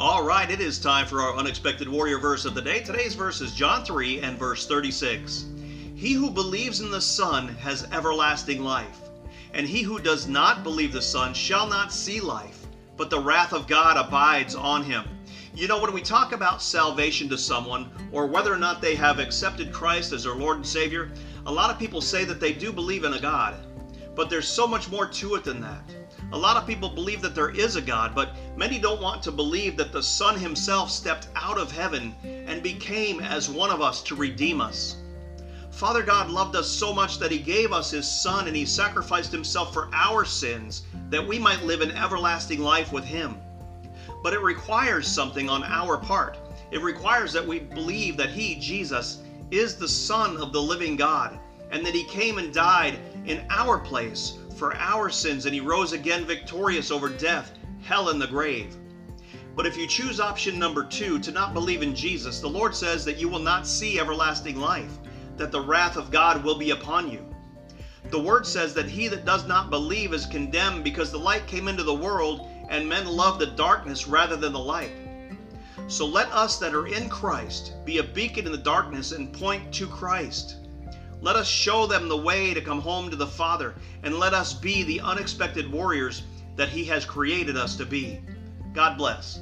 All right, it is time for our unexpected warrior verse of the day. Today's verse is John 3 and verse 36. He who believes in the Son has everlasting life, and he who does not believe the Son shall not see life, but the wrath of God abides on him. You know, when we talk about salvation to someone, or whether or not they have accepted Christ as their Lord and Savior, a lot of people say that they do believe in a God. But there's so much more to it than that. A lot of people believe that there is a God, but many don't want to believe that the Son Himself stepped out of heaven and became as one of us to redeem us. Father God loved us so much that He gave us His Son and He sacrificed Himself for our sins that we might live an everlasting life with Him. But it requires something on our part. It requires that we believe that He, Jesus, is the Son of the living God and that He came and died in our place for our sins, and he rose again victorious over death, hell, and the grave. But if you choose option number two, to not believe in Jesus, the Lord says that you will not see everlasting life, that the wrath of God will be upon you. The word says that he that does not believe is condemned because the light came into the world and men love the darkness rather than the light. So let us that are in Christ be a beacon in the darkness and point to Christ. Let us show them the way to come home to the Father, and let us be the unexpected warriors that He has created us to be. God bless.